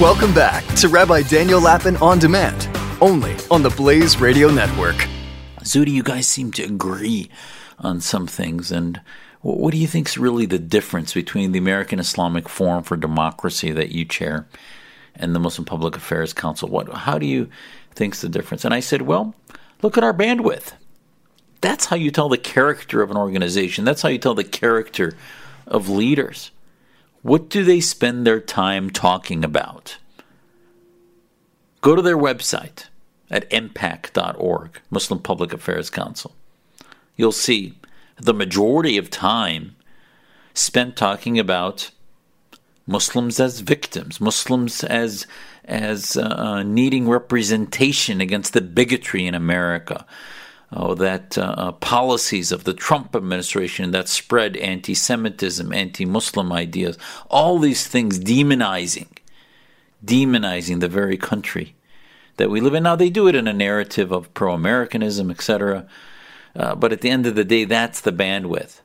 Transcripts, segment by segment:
Welcome back to Rabbi Daniel Lapin on demand, only on the Blaze Radio Network. Zuhdi, you guys seem to agree on some things. And what do you think is really the difference between the American Islamic Forum for Democracy that you chair and the Muslim Public Affairs Council? What, how do you think's the difference? And I said, well, look at our bandwidth. That's how you tell the character of an organization. That's how you tell the character of leaders. What do they spend their time talking about? Go to their website at MPAC.org, Muslim Public Affairs Council. You'll see the majority of time spent talking about Muslims as victims, Muslims as as uh, needing representation against the bigotry in America, oh, that uh, uh, policies of the Trump administration that spread anti Semitism, anti Muslim ideas, all these things demonizing, demonizing the very country that we live in. Now, they do it in a narrative of pro Americanism, etc. Uh, but at the end of the day, that's the bandwidth.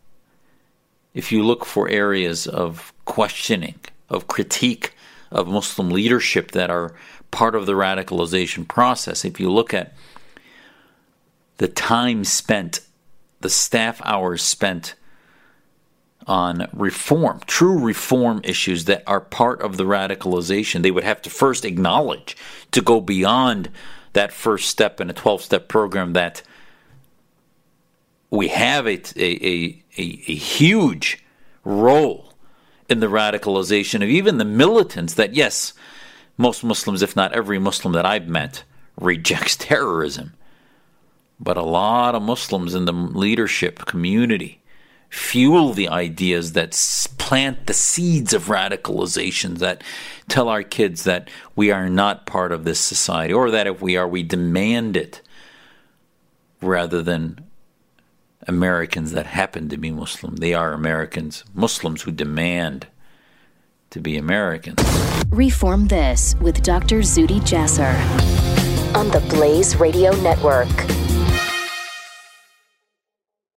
If you look for areas of questioning, of critique of Muslim leadership that are part of the radicalization process, if you look at the time spent, the staff hours spent on reform, true reform issues that are part of the radicalization, they would have to first acknowledge to go beyond that first step in a 12 step program that we have a, a, a, a, huge role in the radicalization of even the militants that, yes, most Muslims, if not every Muslim that I've met, rejects terrorism. But a lot of Muslims in the leadership community fuel the ideas that plant the seeds of radicalization that tell our kids that we are not part of this society, or that if we are, we demand it rather than Americans that happen to be Muslim. They are Americans, Muslims who demand to be Americans. Reform This with Dr. Zuhdi Jasser on the Blaze Radio Network.